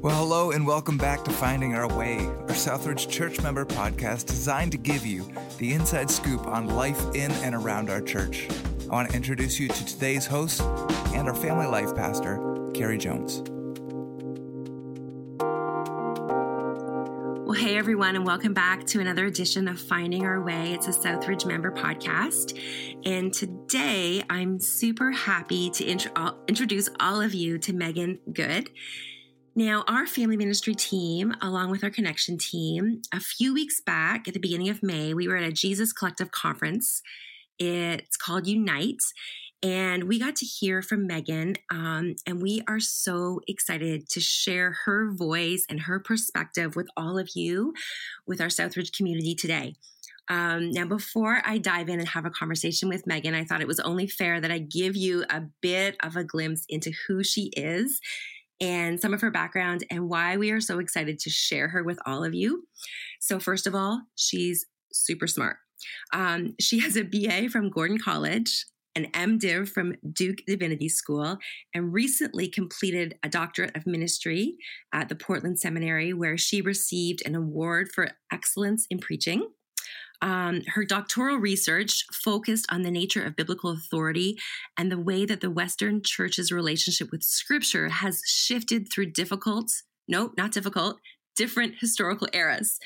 Well, hello and welcome back to Finding Our Way, our Southridge church member podcast designed to give you the inside scoop on life in and around our church. I want to introduce you to today's host and our family life pastor, Carrie Jones. Well, hey everyone, and welcome back to another edition of Finding Our Way. It's a Southridge member podcast. And today I'm super happy to int- introduce all of you to Meghan Good. Now, our family ministry team, along with our connection team, a few weeks back at the beginning of May, we were at a Jesus Collective conference. It's called Unite. And we got to hear from Meghan, um, and we are so excited to share her voice and her perspective with all of you, with our Southridge community today. Um, now, before I dive in and have a conversation with Meghan, I thought it was only fair that I give you a bit of a glimpse into who she is and some of her background and why we are so excited to share her with all of you. So, first of all, she's super smart. Um, she has a BA from Gordon College, an MDiv from Duke Divinity School, and recently completed a doctorate of ministry at the Portland Seminary, where she received an award for excellence in preaching. Um, her doctoral research focused on the nature of biblical authority and the way that the Western Church's relationship with Scripture has shifted through difficult, no, not difficult, different historical eras.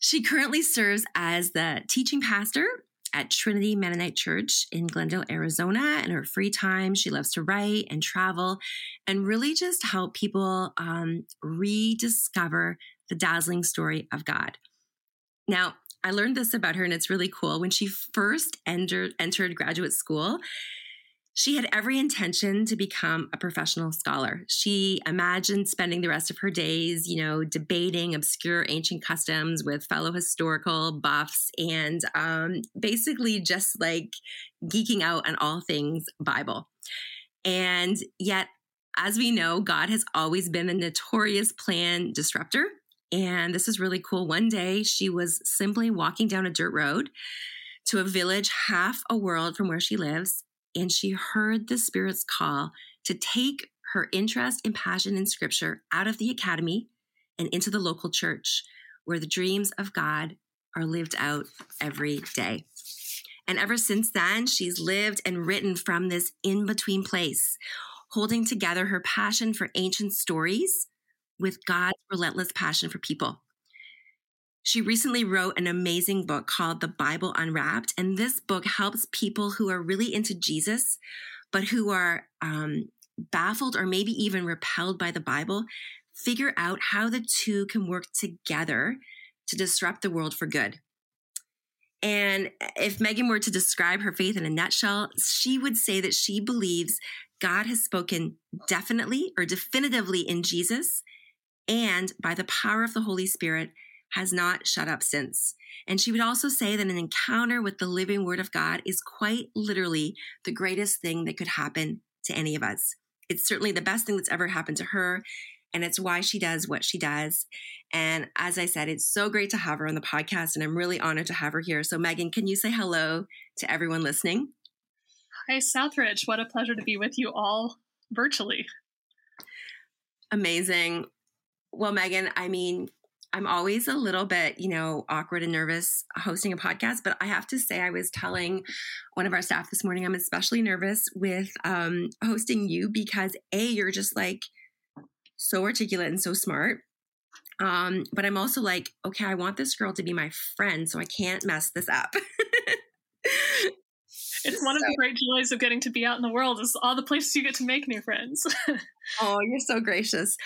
She currently serves as the teaching pastor at Trinity Mennonite Church in Glendale, Arizona. In her free time, she loves to write and travel and really just help people um, rediscover the dazzling story of God. Now, I learned this about her and it's really cool. When she first entered, entered graduate school, she had every intention to become a professional scholar. She imagined spending the rest of her days, you know, debating obscure ancient customs with fellow historical buffs and um, basically just like geeking out on all things Bible. And yet, as we know, God has always been a notorious plan disruptor. And this is really cool. One day she was simply walking down a dirt road to a village half a world from where she lives, and she heard the Spirit's call to take her interest and passion in scripture out of the academy and into the local church where the dreams of God are lived out every day. And ever since then, she's lived and written from this in between place, holding together her passion for ancient stories with God's relentless passion for people. She recently wrote an amazing book called The Bible Unwrapped. And this book helps people who are really into Jesus, but who are um, baffled or maybe even repelled by the Bible, figure out how the two can work together to disrupt the world for good. And if Meghan were to describe her faith in a nutshell, she would say that she believes God has spoken definitely or definitively in Jesus and by the power of the Holy Spirit has not shut up since. And she would also say that an encounter with the living Word of God is quite literally the greatest thing that could happen to any of us. It's certainly the best thing that's ever happened to her. And it's why she does what she does. And as I said, it's so great to have her on the podcast. And I'm really honored to have her here. So, Meghan, can you say hello to everyone listening? Hi, Southridge. What a pleasure to be with you all virtually. Amazing. Well, Meghan, I mean, I'm always a little bit, you know, awkward and nervous hosting a podcast, but I have to say, I was telling one of our staff this morning, I'm especially nervous with um, hosting you because A, you're just like so articulate and so smart. Um, but I'm also like, okay, I want this girl to be my friend, so I can't mess this up. it's one so, of the great joys of getting to be out in the world is all the places you get to make new friends. oh, you're so gracious.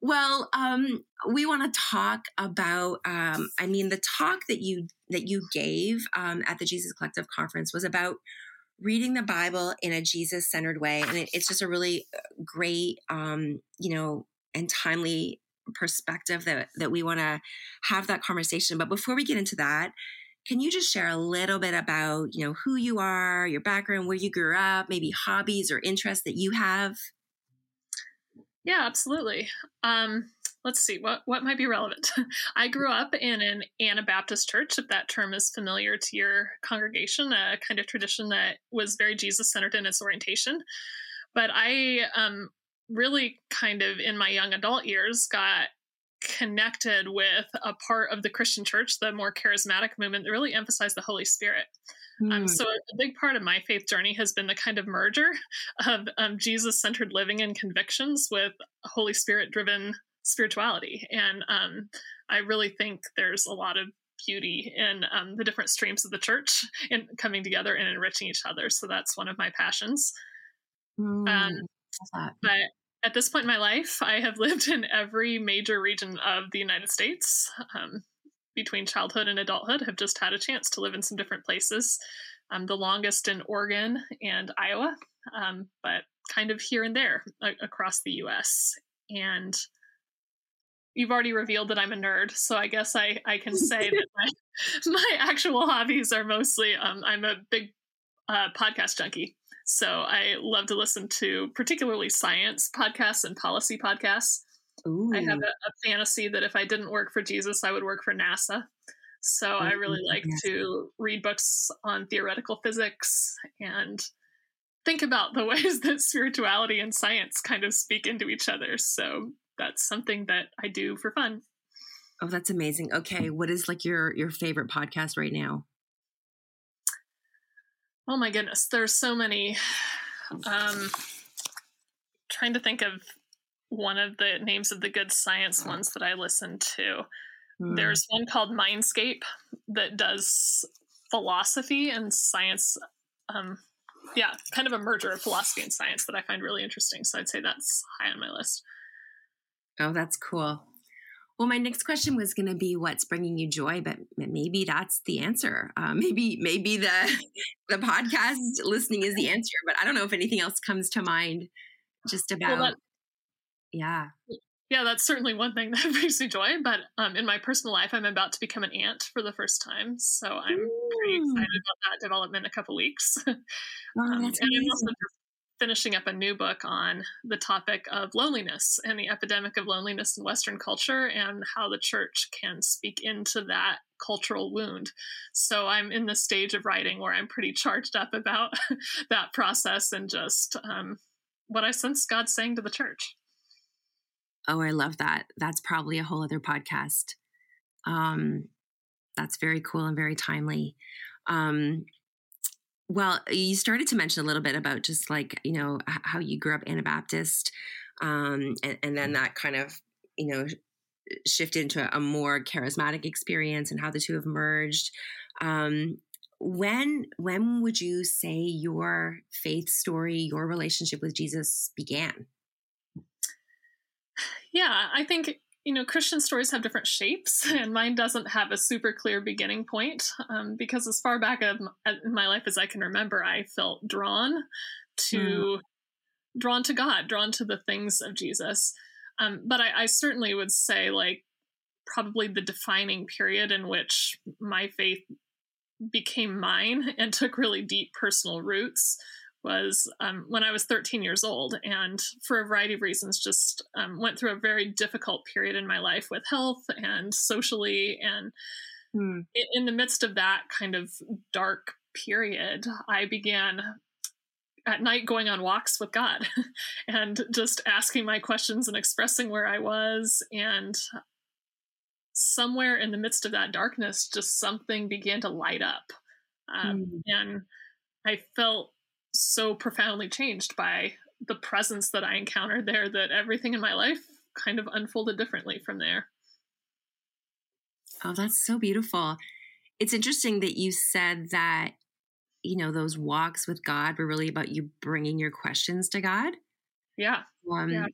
Well, um, we want to talk about. Um, I mean, the talk that you that you gave um, at the Jesus Collective conference was about reading the Bible in a Jesus centered way, and it, it's just a really uh, great, um, you know, and timely perspective that that we want to have that conversation. But before we get into that, can you just share a little bit about you know who you are, your background, where you grew up, maybe hobbies or interests that you have? Yeah, absolutely. Um, let's see what what might be relevant. I grew up in an Anabaptist church, if that term is familiar to your congregation, a kind of tradition that was very Jesus centered in its orientation. But I um, really kind of in my young adult years got connected with a part of the Christian church, the more charismatic movement that really emphasized the Holy Spirit. Mm. Um, hmm. so a big part of my faith journey has been the kind of merger of um, Jesus-centered living and convictions with Holy Spirit-driven spirituality, and um, I really think there's a lot of beauty in um, the different streams of the church and coming together and enriching each other. So that's one of my passions. Mm, but at this point in my life, I have lived in every major region of the United States. Um, between childhood and adulthood, have just had a chance to live in some different places. Um, the longest in Oregon and Iowa, um, but kind of here and there a- across the U.S. And you've already revealed that I'm a nerd, so I guess I I can say that my my actual hobbies are mostly um, I'm a big uh, podcast junkie. So I love to listen to particularly science podcasts and policy podcasts. Ooh. I have a, a, fantasy that if I didn't work for Jesus, I would work for NASA. So I really like to read books on theoretical physics and think about the ways that spirituality and science kind of speak into each other. So that's something that I do for fun. Oh, that's amazing. Okay, what is like your your favorite podcast right now? Oh my goodness, there's so many. Um trying to think of one of the names of the good science ones that I listen to. Mm. There's one called Mindscape that does philosophy and science um yeah, kind of a merger of philosophy and science that I find really interesting. So I'd say that's high on my list. Oh, that's cool. Well, my next question was going to be what's bringing you joy, but maybe that's the answer. Uh, maybe maybe the the podcast listening is the answer, but I don't know if anything else comes to mind. Just about, well, that, yeah, yeah, that's certainly one thing that brings me joy. But um, in my personal life, I'm about to become an aunt for the first time, so I'm Ooh. pretty excited about that development in a couple weeks. Oh, um, and I'm also finishing up a new book on the topic of loneliness and the epidemic of loneliness in Western culture and how the church can speak into that cultural wound. So I'm in the stage of writing where I'm pretty charged up about that process and just um, what I sense God saying to the church. Oh, I love that. That's probably a whole other podcast. Um, that's very cool and very timely. Um, well, you started to mention a little bit about just like, you know, how you grew up Anabaptist, um, and, and then that kind of, you know, shifted into a more charismatic experience and how the two have merged. Um, when when would you say your faith story, your relationship with Jesus began? Yeah, I think you know, Christian stories have different shapes, and mine doesn't have a super clear beginning point. Um, because as far back of in my life as I can remember, I felt drawn to mm. drawn to God, drawn to the things of Jesus. Um, but I, I certainly would say, like, probably the defining period in which my faith became mine and took really deep personal roots was um, when I was 13 years old, and for a variety of reasons, just um, went through a very difficult period in my life with health and socially. And hmm. in the midst of that kind of dark period, I began at night going on walks with God and just asking my questions and expressing where I was. And somewhere in the midst of that darkness, just something began to light up. Um, mm. And I felt so profoundly changed by the presence that I encountered there that everything in my life kind of unfolded differently from there. Oh, that's so beautiful. It's interesting that you said that, you know, those walks with God were really about you bringing your questions to God. Yeah. Um, yeah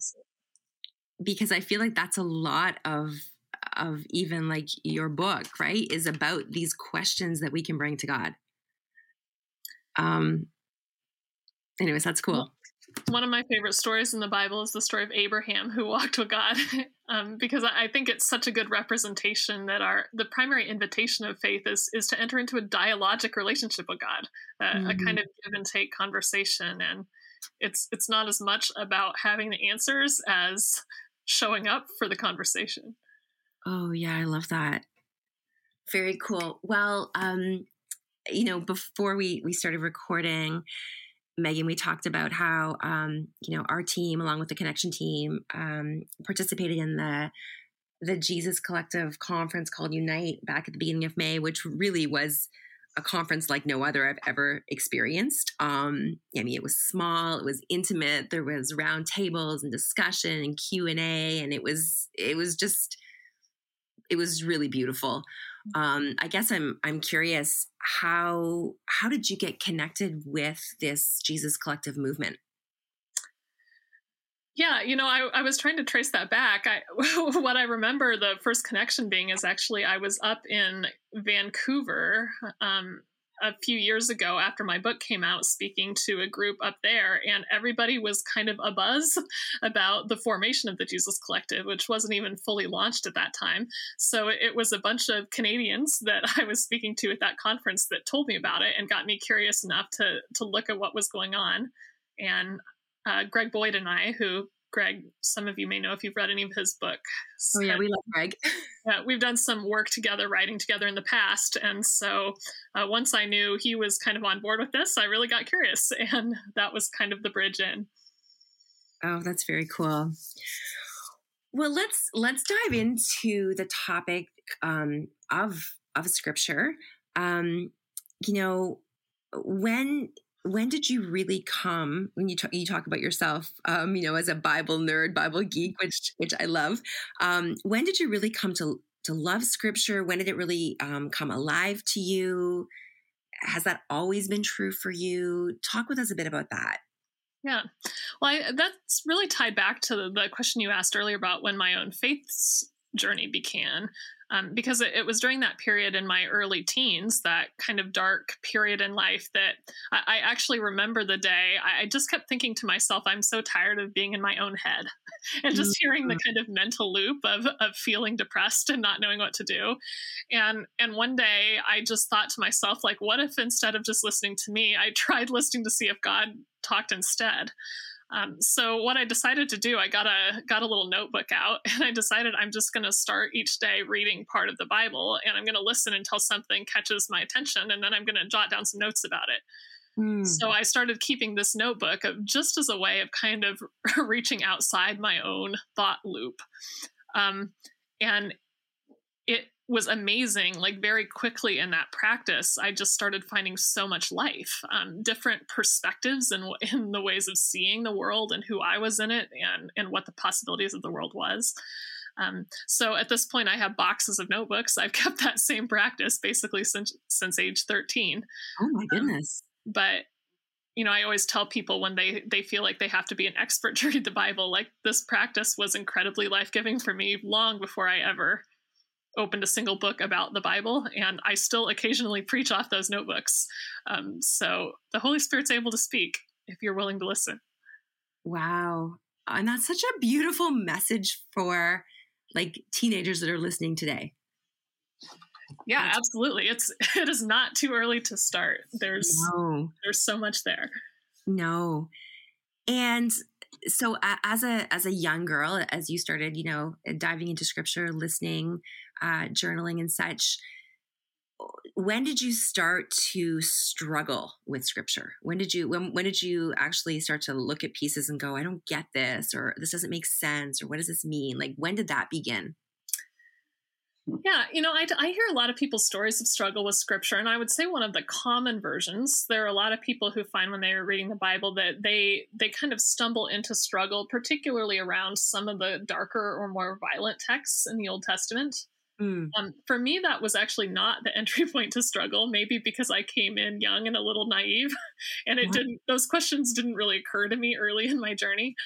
because I feel like that's a lot of of even like your book, right? Is about these questions that we can bring to God. Um, anyways, that's cool. One of my favorite stories in the Bible is the story of Abraham who walked with God, um, because I think it's such a good representation that our the primary invitation of faith is is to enter into a dialogic relationship with God, uh, mm-hmm. a kind of give and take conversation, and it's it's not as much about having the answers as showing up for the conversation. Oh yeah, I love that. Very cool. Well, um, you know, before we we started recording, Meghan, we talked about how um, you know our team, along with the Connection team, um, participated in the the Jesus Collective conference called Unite back at the beginning of May, which really was a conference like no other I've ever experienced. Um, I mean, it was small, it was intimate. There was round tables and discussion and Q and A, and it was it was just it was really beautiful. Um, I guess I'm I'm curious how how did you get connected with this Jesus Collective movement? Yeah, you know, I, I was trying to trace that back. I, what I remember the first connection being is actually I was up in Vancouver um, a few years ago after my book came out, speaking to a group up there, and everybody was kind of a buzz about the formation of the Jesus Collective, which wasn't even fully launched at that time. So it was a bunch of Canadians that I was speaking to at that conference that told me about it and got me curious enough to to look at what was going on. And uh, Greg Boyd and I, who Greg, some of you may know if you've read any of his books. Oh yeah, we love Greg. yeah, we've done some work together, writing together in the past, and so uh, once I knew he was kind of on board with this, I really got curious, and that was kind of the bridge in. Oh, that's very cool. Well, let's let's dive into the topic um, of of scripture. Um, you know, when when did you really come when you, talk, you talk about yourself um, you know as a bible nerd bible geek which which i love um, when did you really come to to love scripture? When did it really um, come alive to you? Has that always been true for you? Talk with us a bit about that. Yeah. Well I, that's really tied back to the, the question you asked earlier about when my own faith's journey began um, because it, it, was during that period in my early teens, that kind of dark period in life, that I, I actually remember the day I, I, just kept thinking to myself, I'm so tired of being in my own head and just mm-hmm. hearing the kind of mental loop of, of feeling depressed and not knowing what to do. And, and one day I just thought to myself, like, what if instead of just listening to me, I tried listening to see if God talked instead? Um, so what I decided to do, I got a got a little notebook out, and I decided I'm just going to start each day reading part of the Bible, and I'm going to listen until something catches my attention, and then I'm going to jot down some notes about it. Mm. So I started keeping this notebook of just as a way of kind of reaching outside my own thought loop, um, and it was amazing like very quickly in that practice i just started finding so much life um, different perspectives and in, in the ways of seeing the world and who i was in it and and what the possibilities of the world was. Um, so at this point i have boxes of notebooks. I've kept that same practice basically since since age 13 oh my um, goodness. um, but you know i always tell people when they they feel like they have to be an expert to read the bible like this practice was incredibly life-giving for me long before i ever opened a single book about the Bible, and I still occasionally preach off those notebooks. Um, so the Holy Spirit's able to speak if you're willing to listen. Wow. And that's such a beautiful message for like teenagers that are listening today. Yeah, absolutely. It's it is not too early to start. There's no. there's so much there. No. And so uh, as a as a young girl as you started you know diving into scripture listening uh, journaling and such when did you start to struggle with scripture? When did you when, when did you actually start to look at pieces and go i don't get this or this doesn't make sense or what does this mean? Like when did that begin yeah, you know, I, I hear a lot of people's stories of struggle with scripture, and I would say one of the common versions. There are a lot of people who find when they are reading the Bible that they they kind of stumble into struggle, particularly around some of the darker or more violent texts in the Old Testament. Mm. Um, for me, that was actually not the entry point to struggle. Maybe because I came in young and a little naive, and it didn't; those questions didn't really occur to me early in my journey.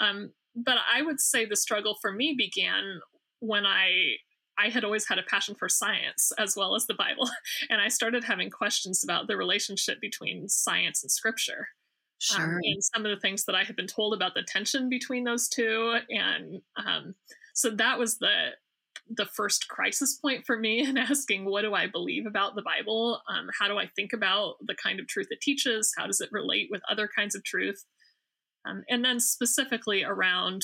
Um, but I would say the struggle for me began when I I had always had a passion for science as well as the Bible. And I started having questions about the relationship between science and scripture. Um, sure. Um, and some of the things that I had been told about the tension between those two. And um, so that was the the first crisis point for me in asking what do i believe about the bible um, how do i think about the kind of truth it teaches how does it relate with other kinds of truth um, and then specifically around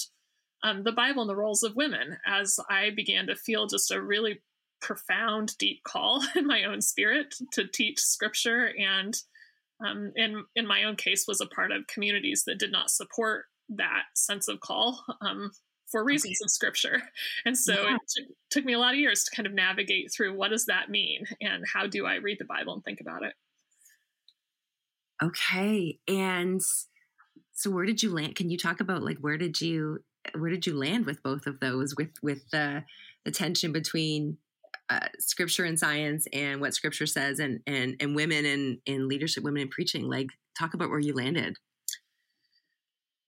um, the Bible and the roles of women as I began to feel just a really profound, deep call in my own spirit to teach scripture and um, and in my own case was a part of communities that did not support that sense of call um, for reasons of scripture. And so yeah. it t- took me a lot of years to kind of navigate through what does that mean and how do i read the bible and think about it. Okay. And so where did you land? Can you talk about like where did you where did you land with both of those with with the the tension between uh, scripture and science and what scripture says and and and women in in leadership women in preaching? Like talk about where you landed.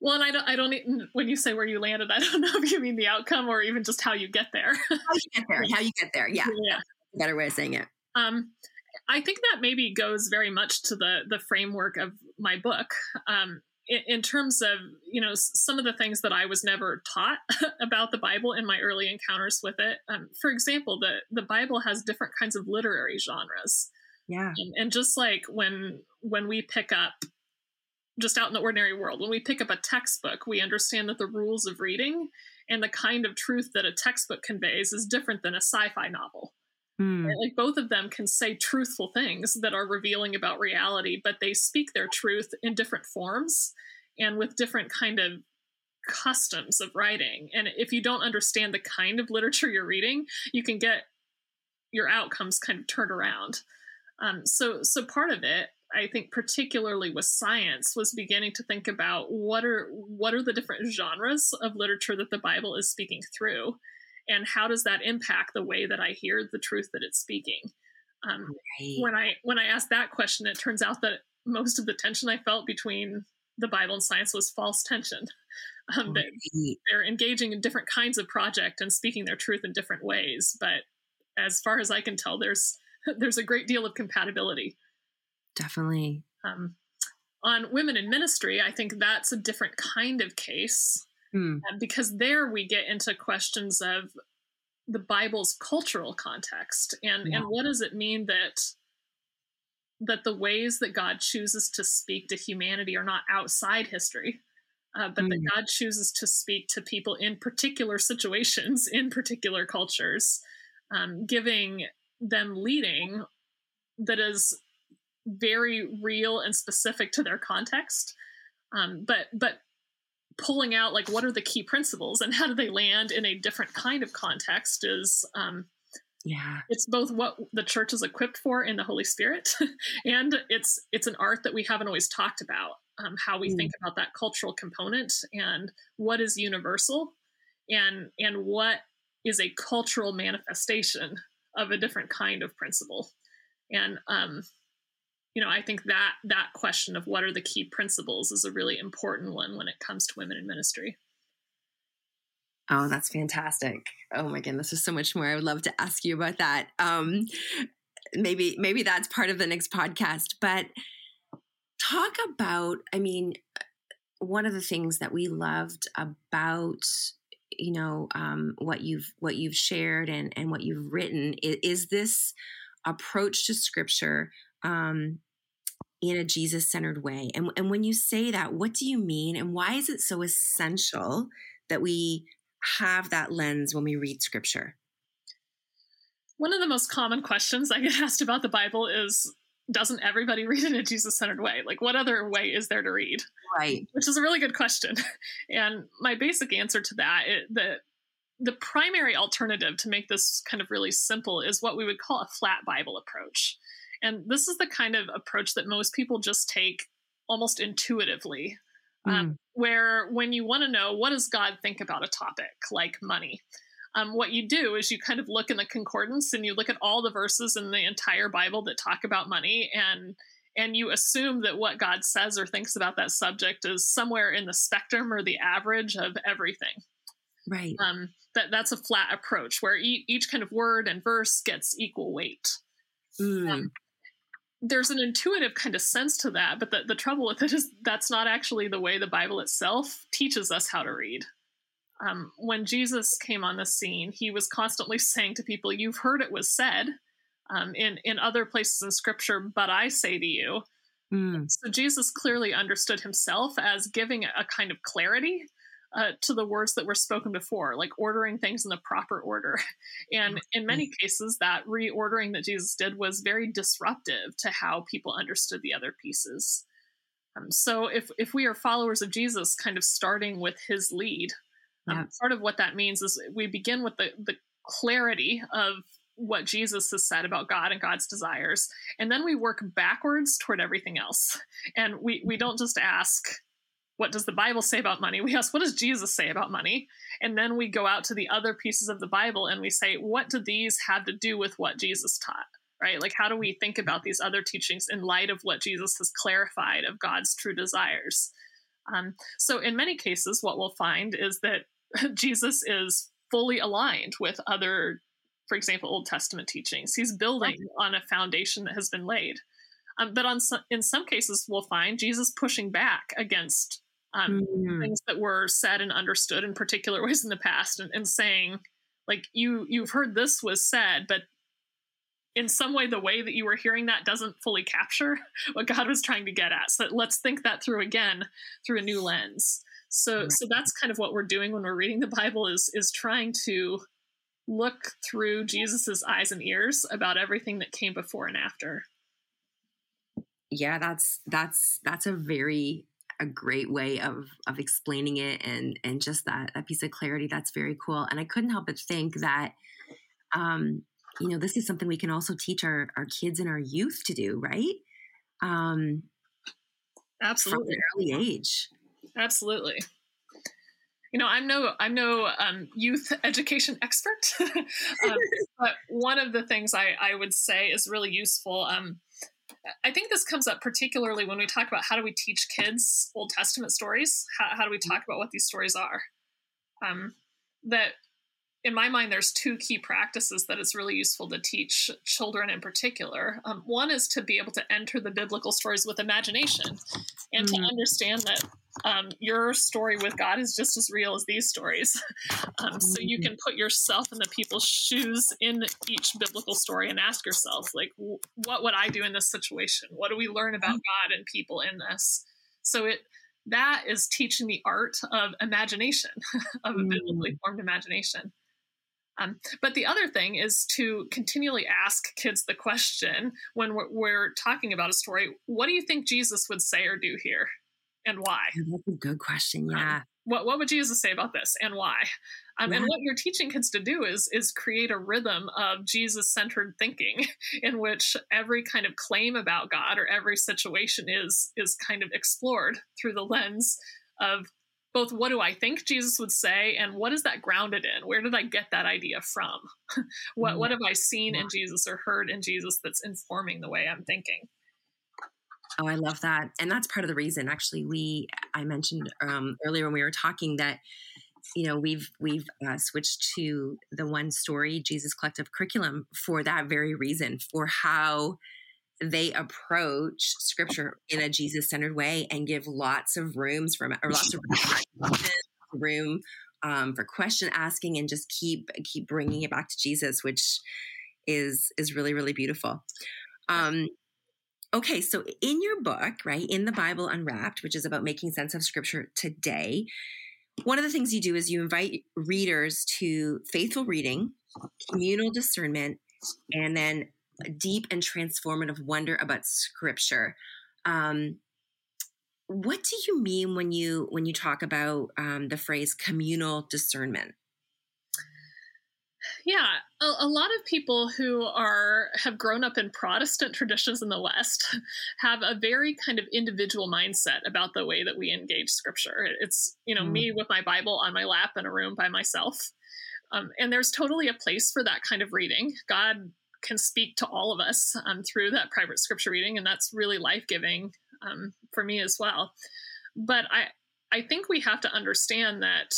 Well and i don't i don't even. when you say where you landed i don't know if you mean the outcome or even just how you get there. How you get there how you get there yeah. Yeah. Better way of saying it. Um i think that maybe goes very much to the the framework of my book. Um in, terms of you know some of the things that I was never taught about the Bible in my early encounters with it. Um, for example, the the Bible has different kinds of literary genres. Yeah, and, and just like when when we pick up just out in the ordinary world, when we pick up a textbook, we understand that the rules of reading and the kind of truth that a textbook conveys is different than a sci-fi novel. Mm. Like both of them can say truthful things that are revealing about reality, but they speak their truth in different forms and with different kind of customs of writing. And if you don't understand the kind of literature you're reading, you can get your outcomes kind of turned around. Um, so, so part of it, I think, particularly with science, was beginning to think about what are what are the different genres of literature that the Bible is speaking through, and how does that impact the way that I hear the truth that it's speaking? Um, right. When I when I asked that question, it turns out that most of the tension I felt between the Bible and science was false tension. Um, right. They're engaging in different kinds of project and speaking their truth in different ways, but as far as I can tell, there's there's a great deal of compatibility. Definitely. Um, on women in ministry, I think that's a different kind of case mm. because there we get into questions of the Bible's cultural context and yeah. and what does it mean that that the ways that God chooses to speak to humanity are not outside history, uh, but mm. that God chooses to speak to people in particular situations, in particular cultures, um, giving them leading that is very real and specific to their context. Um, but but pulling out like what are the key principles and how do they land in a different kind of context is um, yeah it's both what the church is equipped for in the holy spirit and it's it's an art that we haven't always talked about um, how we mm. think about that cultural component and what is universal and and what is a cultural manifestation of a different kind of principle and um you know, I think that that question of what are the key principles is a really important one when it comes to women in ministry. Oh, that's fantastic. Oh my goodness, there's so much more I would love to ask you about that. Um, maybe maybe that's part of the next podcast, but talk about, I mean, one of the things that we loved about you know um, what you've what you've shared and and what you've written is, is this approach to scripture um, in a Jesus centered way. And, and when you say that, what do you mean? And why is it so essential that we have that lens when we read scripture? One of the most common questions I get asked about the Bible is doesn't everybody read in a Jesus centered way? Like, what other way is there to read? Right. Which is a really good question. And my basic answer to that, the primary alternative to make this kind of really simple is what we would call a flat Bible approach. And this is the kind of approach that most people just take almost intuitively. Mm. Um, where when you want to know what does God think about a topic like money, um, what you do is you kind of look in the concordance and you look at all the verses in the entire Bible that talk about money and and you assume that what God says or thinks about that subject is somewhere in the spectrum or the average of everything. Right. Um, that that's a flat approach where e- each kind of word and verse gets equal weight. Mm. Um, there's an intuitive kind of sense to that, but the, the trouble with it is that's not actually the way the Bible itself teaches us how to read. Um, when Jesus came on the scene, he was constantly saying to people, You've heard it was said um, in, in other places in scripture, but I say to you. Mm. So Jesus clearly understood himself as giving a kind of clarity uh, to the words that were spoken before, like ordering things in the proper order. And in many mm-hmm. cases, that reordering that Jesus did was very disruptive to how people understood the other pieces. Um, so if if we are followers of Jesus, kind of starting with his lead, um, part of what that means is we begin with the the clarity of what Jesus has said about God and God's desires, and then we work backwards toward everything else. And we we don't just ask, what does the Bible say about money? We ask, what does Jesus say about money? And then we go out to the other pieces of the Bible and we say, what do these have to do with what Jesus taught? Right? Like, how do we think about these other teachings in light of what Jesus has clarified of God's true desires? Um, so, in many cases, what we'll find is that Jesus is fully aligned with other, for example, Old Testament teachings. He's building on a foundation that has been laid. Um, but on some, in some cases, we'll find Jesus pushing back against um, mm. things that were said and understood in particular ways in the past, and, and saying, like, you you've heard this was said, but in some way the way that you were hearing that doesn't fully capture what god was trying to get at so let's think that through again through a new lens so right. so that's kind of what we're doing when we're reading the bible is is trying to look through jesus's eyes and ears about everything that came before and after yeah that's that's that's a very a great way of of explaining it and and just that that piece of clarity that's very cool. And i couldn't help but think that um you know this is something we can also teach our our kids and our youth to do right? Um absolutely. from an early age. Absolutely. You know i'm no i'm no um, youth education expert um, but one of the things I, I would say is really useful um, I think this comes up particularly when we talk about how do we teach kids Old Testament stories? How, how do we talk about what these stories are? Um, that in my mind, there's two key practices that it's really useful to teach children in particular. Um, one is to be able to enter the biblical stories with imagination and mm-hmm. to understand that um, your story with God is just as real as these stories. Um, so you can put yourself in the people's shoes in each biblical story and ask yourself, like, what would I do in this situation? What do we learn about mm-hmm. God and people in this? So it that is teaching the art of imagination, of a biblically mm. formed imagination. Um, but the other thing is to continually ask kids the question when we're, we're, talking about a story what do you think Jesus would say or do here? And why? That's a good question. Um, yeah. Um, what, what would Jesus say about this and why? Um, yeah. And what you're teaching kids to do is is create a rhythm of Jesus centered thinking, in which every kind of claim about God or every situation is is kind of explored through the lens of both what do I think Jesus would say and what is that grounded in? Where did I get that idea from? what mm. what have I seen in Jesus or heard in Jesus that's informing the way I'm thinking? Oh, I love that. And that's part of the reason actually we I mentioned um, earlier when we were talking that you know we've we've uh, switched to the one story Jesus collective curriculum for that very reason for how they approach scripture in a Jesus centered way and give lots of rooms for or lots of room um, for question asking and just keep keep bringing it back to Jesus, which is is really really beautiful. Um, okay, so in your book, right, in the Bible Unwrapped, which is about making sense of scripture today, one of the things you do is you invite readers to faithful reading, communal discernment, and then deep and transformative wonder about scripture. Um, what do you mean when you when you talk about um, the phrase communal discernment? Yeah, a, a, lot of people who are have grown up in Protestant traditions in the West have a very kind of individual mindset about the way that we engage Scripture. It's you know mm. me with my Bible on my lap in a room by myself, um, and there's totally a place for that kind of reading. God can speak to all of us um, through that private scripture reading, and that's really life giving um, for me as well. But I I think we have to understand that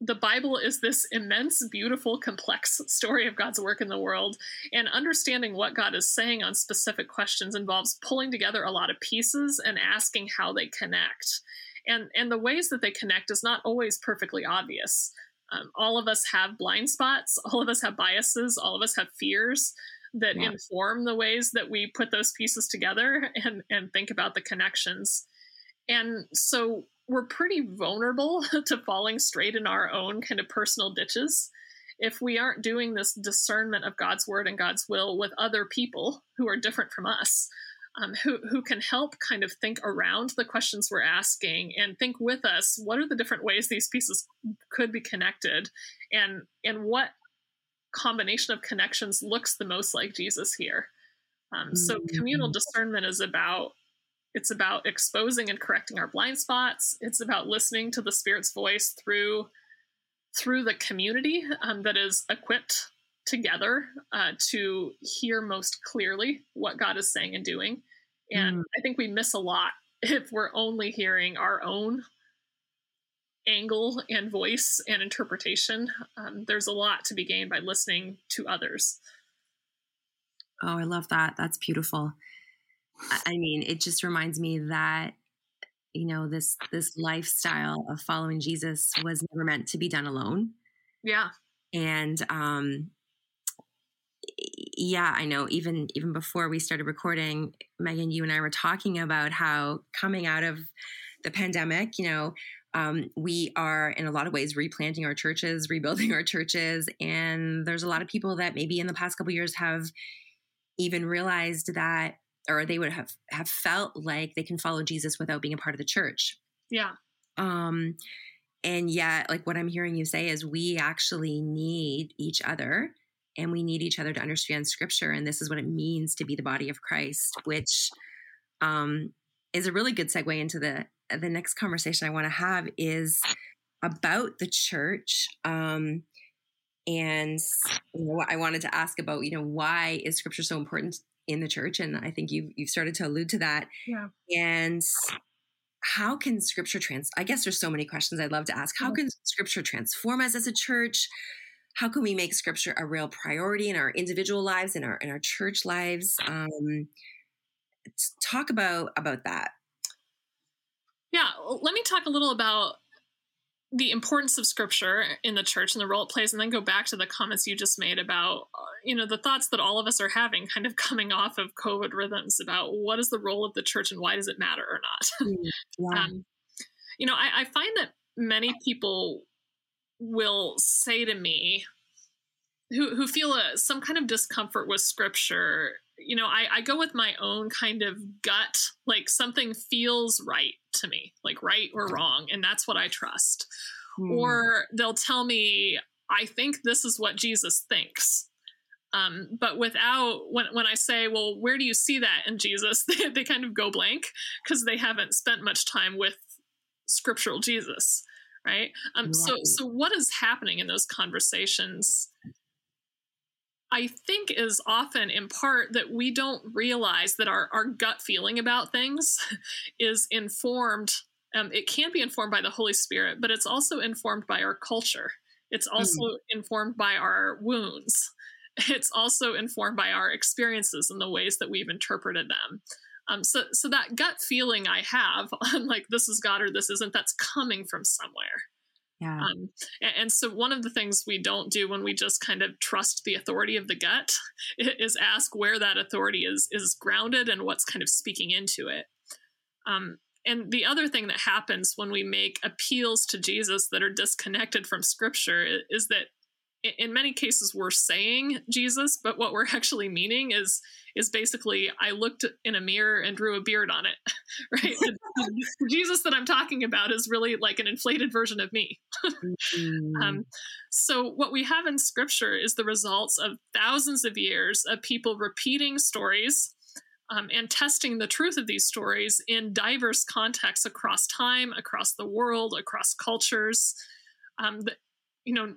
the Bible is this immense, beautiful, complex story of God's work in the world, and understanding what God is saying on specific questions involves pulling together a lot of pieces and asking how they connect. And, and the ways that they connect is not always perfectly obvious. Um, all of us have blind spots, all of us have biases, all of us have fears that yeah. inform the ways that we put those pieces together and, and think about the connections. And so we're pretty vulnerable to falling straight in our own kind of personal ditches if we aren't doing this discernment of God's word and God's will with other people who are different from us, um, who, who can help kind of think around the questions we're asking and think with us what are the different ways these pieces could be connected and and what combination of connections looks the most like Jesus here. Um, so communal mm-hmm. discernment is about it's about exposing and correcting our blind spots. It's about listening to the Spirit's voice through through the community um, that is equipped together uh, to hear most clearly what God is saying and doing. And mm. I think we miss a lot if we're only hearing our own angle and voice and interpretation. Um, there's a lot to be gained by listening to others. Oh, I love that. That's beautiful. I mean, it just reminds me that you know this this lifestyle of following Jesus was never meant to be done alone. Yeah. And um yeah, I know even even before we started recording, Meghan, you and I were talking about how coming out of the pandemic, you know, um, we are in a lot of ways replanting our churches, rebuilding our churches, and there's a lot of people that maybe in the past couple years have even realized that or they would have have felt like they can follow Jesus without being a part of the church. Yeah. Um and yet like what I'm hearing you say is we actually need each other and we need each other to understand scripture and this is what it means to be the body of Christ, which um is a really good segue into the the next conversation I want to have is about the church. Um and you know, I wanted to ask about, you know, why is scripture so important in the church and i think you've, you've started to allude to that. Yeah. And how can scripture trans i guess there's so many questions i'd love to ask. How can scripture transform us as a church? How can we make scripture a real priority in our individual lives in our in our church lives? Um talk about about that. Yeah let me talk a little about the importance of scripture in the church and the role it plays and then go back to the comments you just made about uh, you know the thoughts that all of us are having kind of coming off of covid rhythms about what is the role of the church and why does it matter or not mm, yeah. um, you know I, I find that many people will say to me who, who feel a, some kind of discomfort with scripture you know I, I go with my own kind of gut like something feels right to me, like right or wrong, and that's what I trust. Hmm. Or they'll tell me, I think this is what Jesus thinks. Um, but without when when I say, well, where do you see that in Jesus? They, they kind of go blank because they haven't spent much time with scriptural Jesus, right? Um, right? So so what is happening in those conversations? I think is often in part that we don't realize that our, our gut feeling about things is informed. Um, it can be informed by the Holy Spirit, but it's also informed by our culture. It's hmm. also mm. informed by our wounds. It's also informed by our experiences and the ways that we've interpreted them. Um, so, so that gut feeling I have on like this is God or this isn't, that's coming from somewhere. Yeah. Um, and, and, so one of the things we don't do when we just kind of trust the authority of the gut is ask where that authority is is grounded and what's kind of speaking into it. Um, and the other thing that happens when we make appeals to Jesus that are disconnected from Scripture is that in many cases we're saying Jesus, but what we're actually meaning is is basically I looked in a mirror and drew a beard on it, right? the, Jesus that I'm talking about is really like an inflated version of me. mm-hmm. um, so what we have in Scripture is the results of thousands of years of people repeating stories. Um, and testing the truth of these stories in diverse contexts across time, across the world, across cultures. Um, the, you know,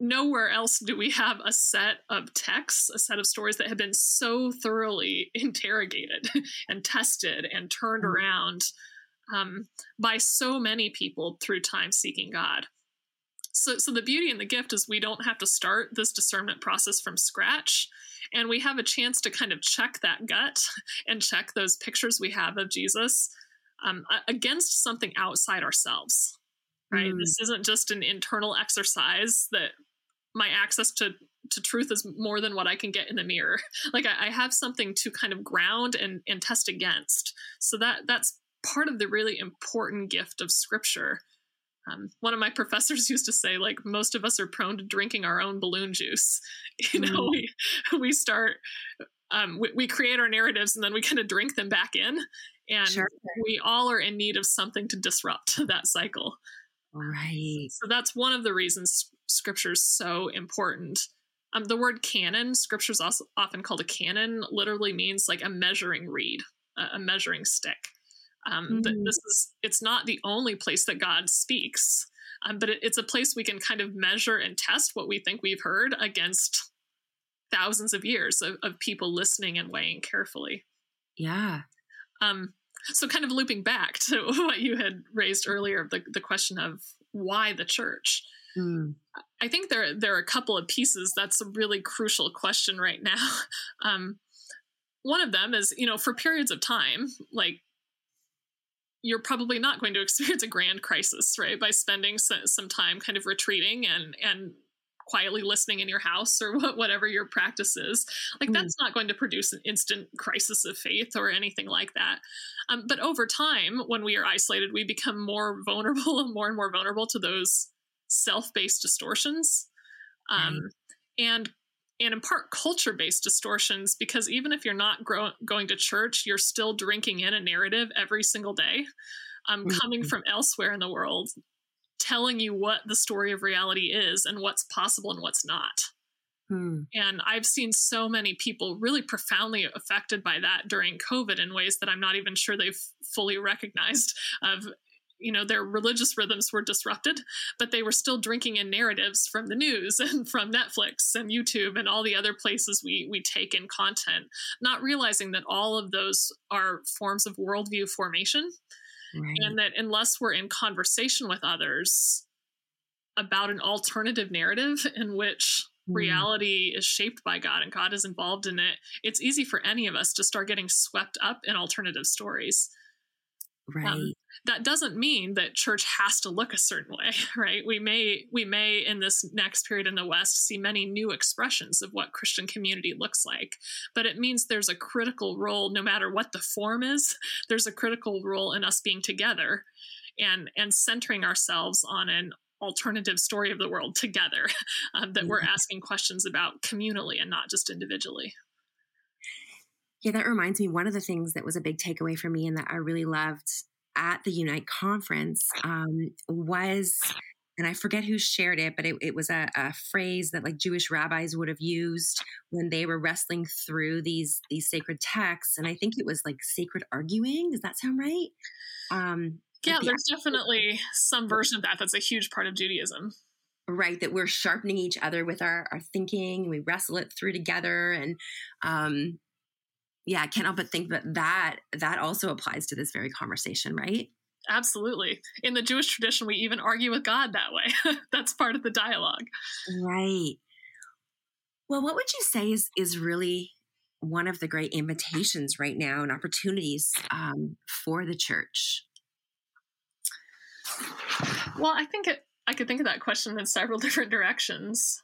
nowhere else do we have a set of texts, a set of stories that have been so thoroughly interrogated and tested and turned mm-hmm. around um, by so many people through time seeking God. So, so the beauty and the gift is we don't have to start this discernment process from scratch. And we have a chance to kind of check that gut and check those pictures we have of Jesus um, against something outside ourselves right? Mm. This isn't just an internal exercise that my access to to truth is more than what I can get in the mirror. Like I, I, have something to kind of ground and, and test against. So that that's part of the really important gift of scripture. Um, one of my professors used to say, like, most of us are prone to drinking our own balloon juice. You know, mm. we, we start, um, we, we create our narratives and then we kind of drink them back in. And sure. we all are in need of something to disrupt that cycle. Right. So that's one of the reasons scripture is so important. Um, the word canon, scripture is also often called a canon, literally means like a measuring reed, a, a measuring stick. Um, mm-hmm. This is it's not the only place that God speaks, um, but it, it's a place we can kind of measure and test what we think we've heard against thousands of years of, of people listening and weighing carefully. Yeah. Um, so, kind of looping back to what you had raised earlier, the the question of why the church. Mm. I think there there are a couple of pieces. That's a really crucial question right now. Um, one of them is, you know, for periods of time, like you're probably not going to experience a grand crisis, right? By spending some time kind of retreating and and quietly listening in your house or whatever your practice is. Like mm. that's not going to produce an instant crisis of faith or anything like that. Um, but over time, when we are isolated, we become more vulnerable and more and more vulnerable to those self-based distortions um, mm. and and in part culture-based distortions because even if you're not grow- going to church you're still drinking in a narrative every single day um, mm-hmm. coming from elsewhere in the world telling you what the story of reality is and what's possible and what's not hmm. and i've seen so many people really profoundly affected by that during covid in ways that i'm not even sure they've fully recognized of you know their religious rhythms were disrupted but they were still drinking in narratives from the news and from netflix and youtube and all the other places we we take in content not realizing that all of those are forms of worldview formation right. and that unless we're in conversation with others about an alternative narrative in which mm. reality is shaped by God and God is involved in it, it's easy for any of us to start getting swept up in alternative stories. Right. Um, that doesn't mean that church has to look a certain way, right? We may we may in this next period in the West see many new expressions of what Christian community looks like, but it means there's a critical role no matter what the form is, there's a critical role in us being together and and centering ourselves on an alternative story of the world together um, that we're mm-hmm. asking questions about communally and not just individually. Yeah, that reminds me. One of the things that was a big takeaway for me and that I really loved at the Unite conference um, was, and I forget who shared it, but it, it was a, a, phrase that like Jewish rabbis would have used when they were wrestling through these these sacred texts, and I think it was like sacred arguing. Does that sound right? Um, yeah, the there's definitely some version of that. That's a huge part of Judaism right that we're sharpening each other with our, our thinking we wrestle it through together and um, yeah, I can't help but think that that that also applies to this very conversation, right? Absolutely. In the Jewish tradition, we even argue with God that way. That's part of the dialogue. Right. Well, what would you say is is really one of the great invitations right now and opportunities um, for the church? Well, I think it, I could think of that question in several different directions.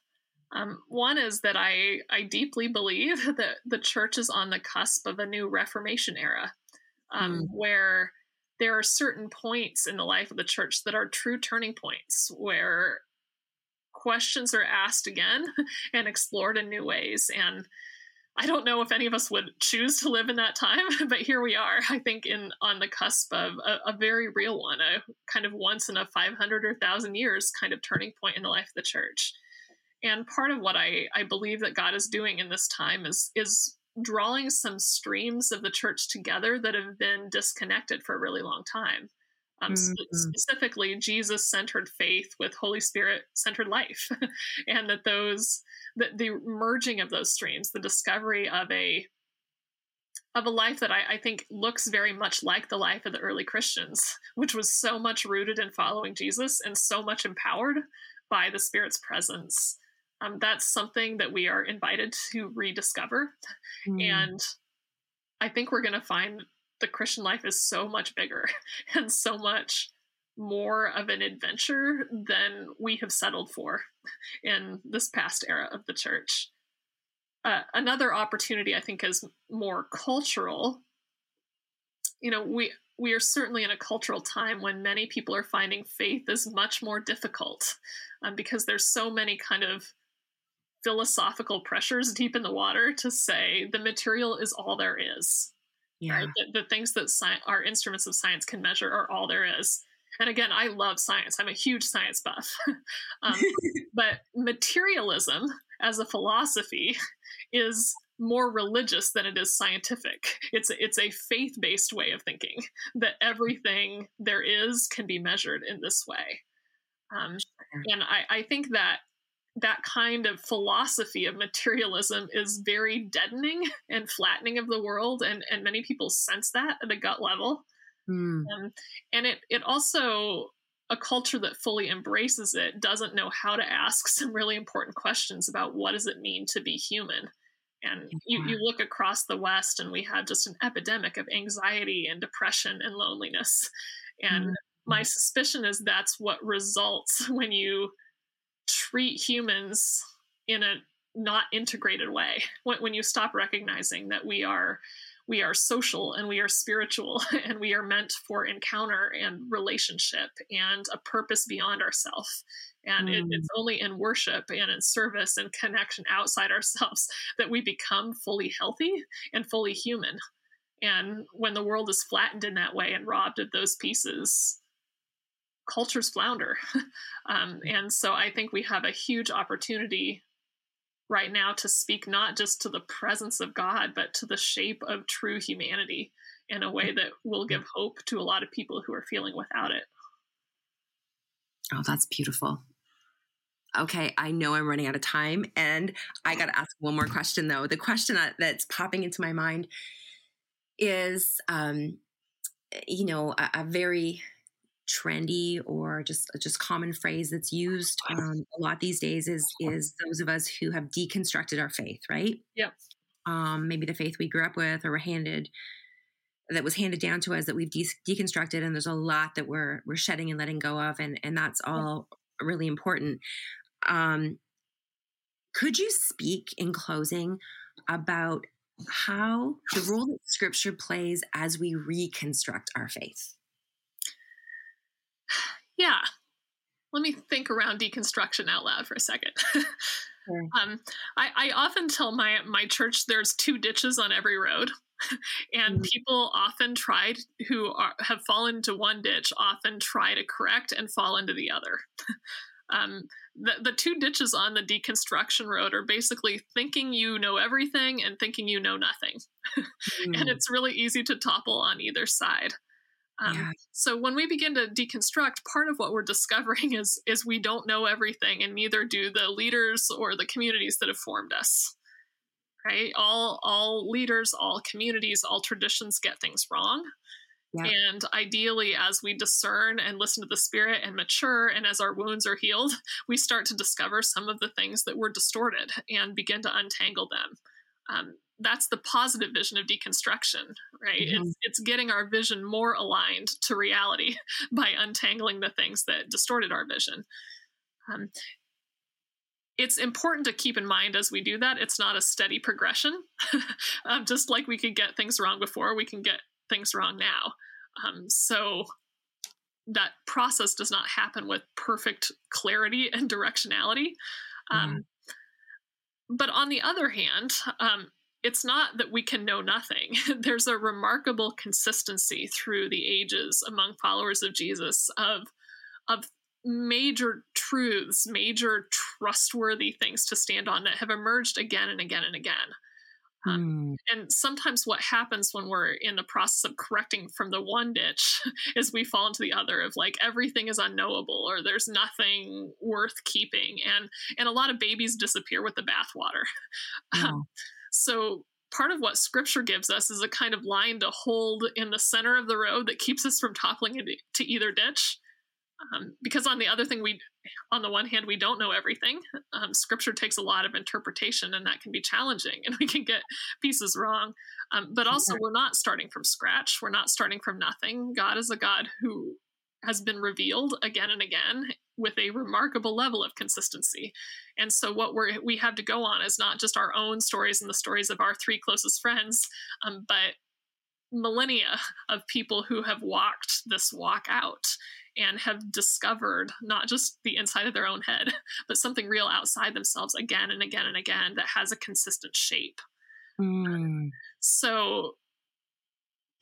Um, one is that I, I deeply believe that the church is on the cusp of a new Reformation era, um, mm. where there are certain points in the life of the church that are true turning points, where questions are asked again and explored in new ways. And I don't know if any of us would choose to live in that time, but here we are. I think in on the cusp of a, a very real one, a kind of once in a 500 or 1,000 years kind of turning point in the life of the church. And part of what I, I believe that God is doing in this time is is drawing some streams of the church together that have been disconnected for a really long time. Um, mm-hmm. specifically, Jesus centered faith with Holy Spirit centered life, and that those that the merging of those streams, the discovery of a of a life that I, I, think looks very much like the life of the early Christians, which was so much rooted in following Jesus and so much empowered by the Spirit's presence um, that's something that we are invited to rediscover. Mm. And I think we're going to find the Christian life is so much bigger and so much more of an adventure than we have settled for in this past era of the church. Uh, another opportunity I think is more cultural. You know, we we are certainly in a cultural time when many people are finding faith is much more difficult um, because there's so many kind of philosophical pressures deep in the water to say the material is all there is. Yeah. Right? The, the things that sci- our instruments of science can measure are all there is. And again, I love science. I'm a huge science buff. um, but materialism as a philosophy is more religious than it is scientific. It's a, it's a faith based way of thinking that everything there is can be measured in this way. Um, and I, I think that that kind of philosophy of materialism is very deadening and flattening of the world, and, and many people sense that at a gut level. Mm. Um, and it it also a culture that fully embraces it doesn't know how to ask some really important questions about what does it mean to be human and you, you look across the West, and we have just an epidemic of anxiety and depression and loneliness. And mm-hmm. my suspicion is that's what results when you treat humans in a not integrated way. When, when you stop recognizing that we are we are social and we are spiritual and we are meant for encounter and relationship and a purpose beyond ourselves and mm. it, it's only in worship and in service and connection outside ourselves that we become fully healthy and fully human and when the world is flattened in that way and robbed of those pieces cultures flounder um, and so i think we have a huge opportunity right now to speak not just to the presence of God, but to the shape of true humanity in a way that will give hope to a lot of people who are feeling without it. Oh, that's beautiful. Okay, I know I'm running out of time, and I got to ask one more question though. The question that's popping into my mind is, um, you know, a, a very trendy or just just common phrase that's used um, a lot these days is is those of us who have deconstructed our faith, right? Yep. Um, maybe the faith we grew up with or were handed that was handed down to us that we've de- deconstructed, and there's a lot that we're we're shedding and letting go of, and and that's all yep. really important. Um, could you speak in closing about how the role that Scripture plays as we reconstruct our faith? Yeah, let me think around deconstruction out loud for a second. sure. um, I, I, often tell my my church there's two ditches on every road, and mm-hmm. people often try who are, have fallen into one ditch often try to correct and fall into the other. um, the, the two ditches on the deconstruction road are basically thinking you know everything and thinking you know nothing. mm. and it's really easy to topple on either side. Um, yeah. So when we begin to deconstruct, part of what we're discovering is is we don't know everything, and neither do the leaders or the communities that have formed us. Right? All all leaders, all communities, all traditions get things wrong. Yeah. And ideally, as we discern and listen to the spirit and mature, and as our wounds are healed, we start to discover some of the things that were distorted and begin to untangle them. Um, that's the positive vision of deconstruction right? Mm-hmm. it's, it's getting our vision more aligned to reality by untangling the things that distorted our vision. Um, it's important to keep in mind as we do that it's not a steady progression. Um, just like we could get things wrong before we can get things wrong now. Um, so that process does not happen with perfect clarity and directionality. Um, mm-hmm. But on the other hand, um, it's not that we can know nothing. There's a remarkable consistency through the ages among followers of Jesus of of major truths, major trustworthy things to stand on that have emerged again and again and again. Um, mm. And sometimes what happens when we're in the process of correcting from the one ditch is we fall into the other of like everything is unknowable or there's nothing worth keeping, and and a lot of babies disappear with the bathwater. Yeah. Um, so part of what scripture gives us is a kind of line to hold in the center of the road that keeps us from toppling into either ditch. Um, because on the other thing, we, on the one hand, we don't know everything. Um, scripture takes a lot of interpretation, and that can be challenging, and we can get pieces wrong. Um, but also, we're not starting from scratch. We're not starting from nothing. God is a God who has been revealed again and again with a remarkable level of consistency. And so what we we have to go on is not just our own stories and the stories of our three closest friends, um, but millennia of people who have walked this walk out and have discovered not just the inside of their own head, but something real outside themselves again and again and again that has a consistent shape. Mm. So,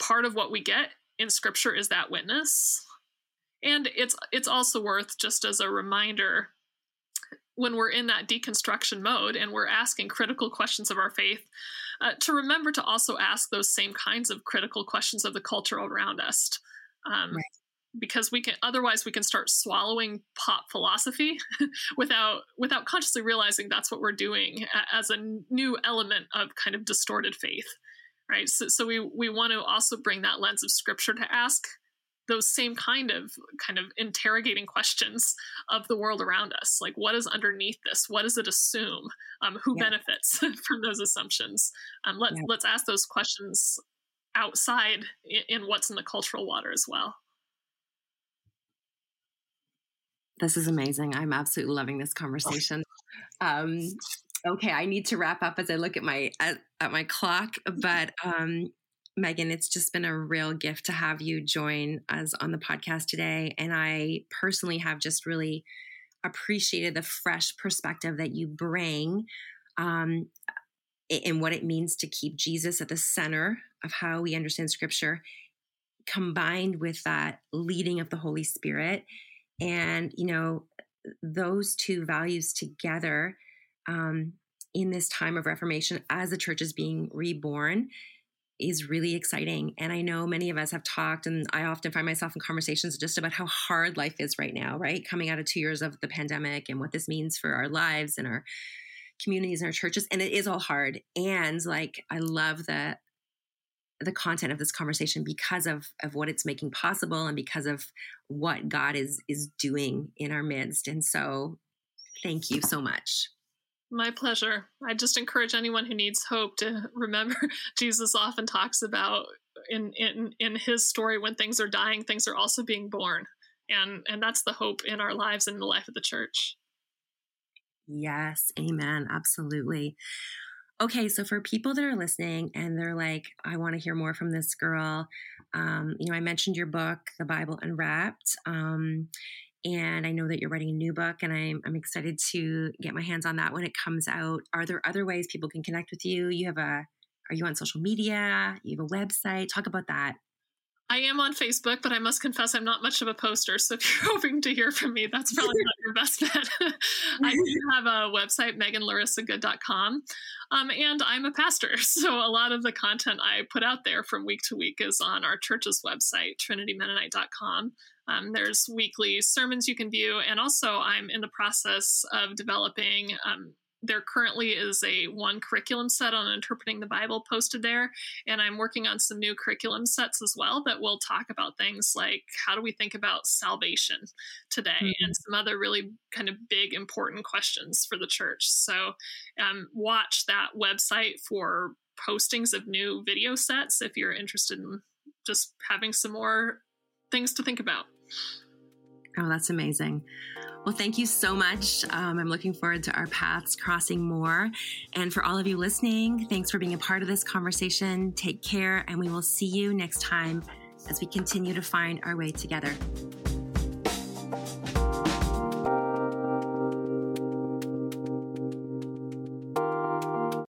part of what we get in scripture is that witness. And it's it's also worth just as a reminder when we're in that deconstruction mode and we're asking critical questions of our faith, uh, to remember to also ask those same kinds of critical questions of the culture around us. Um, right. Because we can otherwise we can start swallowing pop philosophy without without consciously realizing that's what we're doing as a new element of kind of distorted faith, right? So, so we we want to also bring that lens of scripture to ask those same kind of kind of interrogating questions of the world around us. Like what is underneath this? What does it assume? Um, who yeah. benefits from those assumptions? Um, let, yeah. let's ask those questions outside in, in what's in the cultural water as well. This is amazing. I'm absolutely loving this conversation. Um, okay i need to wrap up as i look at my at, at my clock but um, Meghan, it's just been a real gift to have you join us on the podcast today. And I personally have just really appreciated the fresh perspective that you bring um, in what it means to keep Jesus at the center of how we understand scripture, combined with that leading of the Holy Spirit. And, you know, those two values together um, in this time of Reformation as the church is being reborn is really exciting. And I know many of us have talked, and I often find myself in conversations just about how hard life is right now, right? Coming out of two years of the pandemic and what this means for our lives and our communities and our churches. And it is all hard. And like, I love the the content of this conversation because of of what it's making possible and because of what God is is doing in our midst. And so thank you so much. My pleasure. I just encourage anyone who needs hope to remember Jesus often talks about in in in his story when things are dying, things are also being born. And and that's the hope in our lives and in the life of the church. Yes, amen. Absolutely. Okay, so for people that are listening and they're like, I want to hear more from this girl, um, you know, I mentioned your book, The Bible Unwrapped. Um, and I know that you're writing a new book, and I'm, I'm excited to get my hands on that when it comes out. Are there other ways people can connect with you? You have a, are you on social media? You have a website? Talk about that. I am on Facebook, but I must confess I'm not much of a poster. So if you're hoping to hear from me, that's probably not your best bet. I do have a website, meghanlarissagood.com. Um, and I'm a pastor. So a lot of the content I put out there from week to week is on our church's website, trinitymennonite.com. Um, there's weekly sermons you can view, and also I'm in the process of developing. Um, there currently is a one curriculum set on interpreting the Bible posted there, and I'm working on some new curriculum sets as well that will talk about things like how do we think about salvation today, mm-hmm. and some other really kind of big important questions for the church. So, um, watch that website for postings of new video sets if you're interested in just having some more things to think about. Oh, that's amazing. Well, thank you so much. Um, I'm looking forward to our paths crossing more. And for all of you listening, thanks for being a part of this conversation. Take care, and we will see you next time as we continue to find our way together.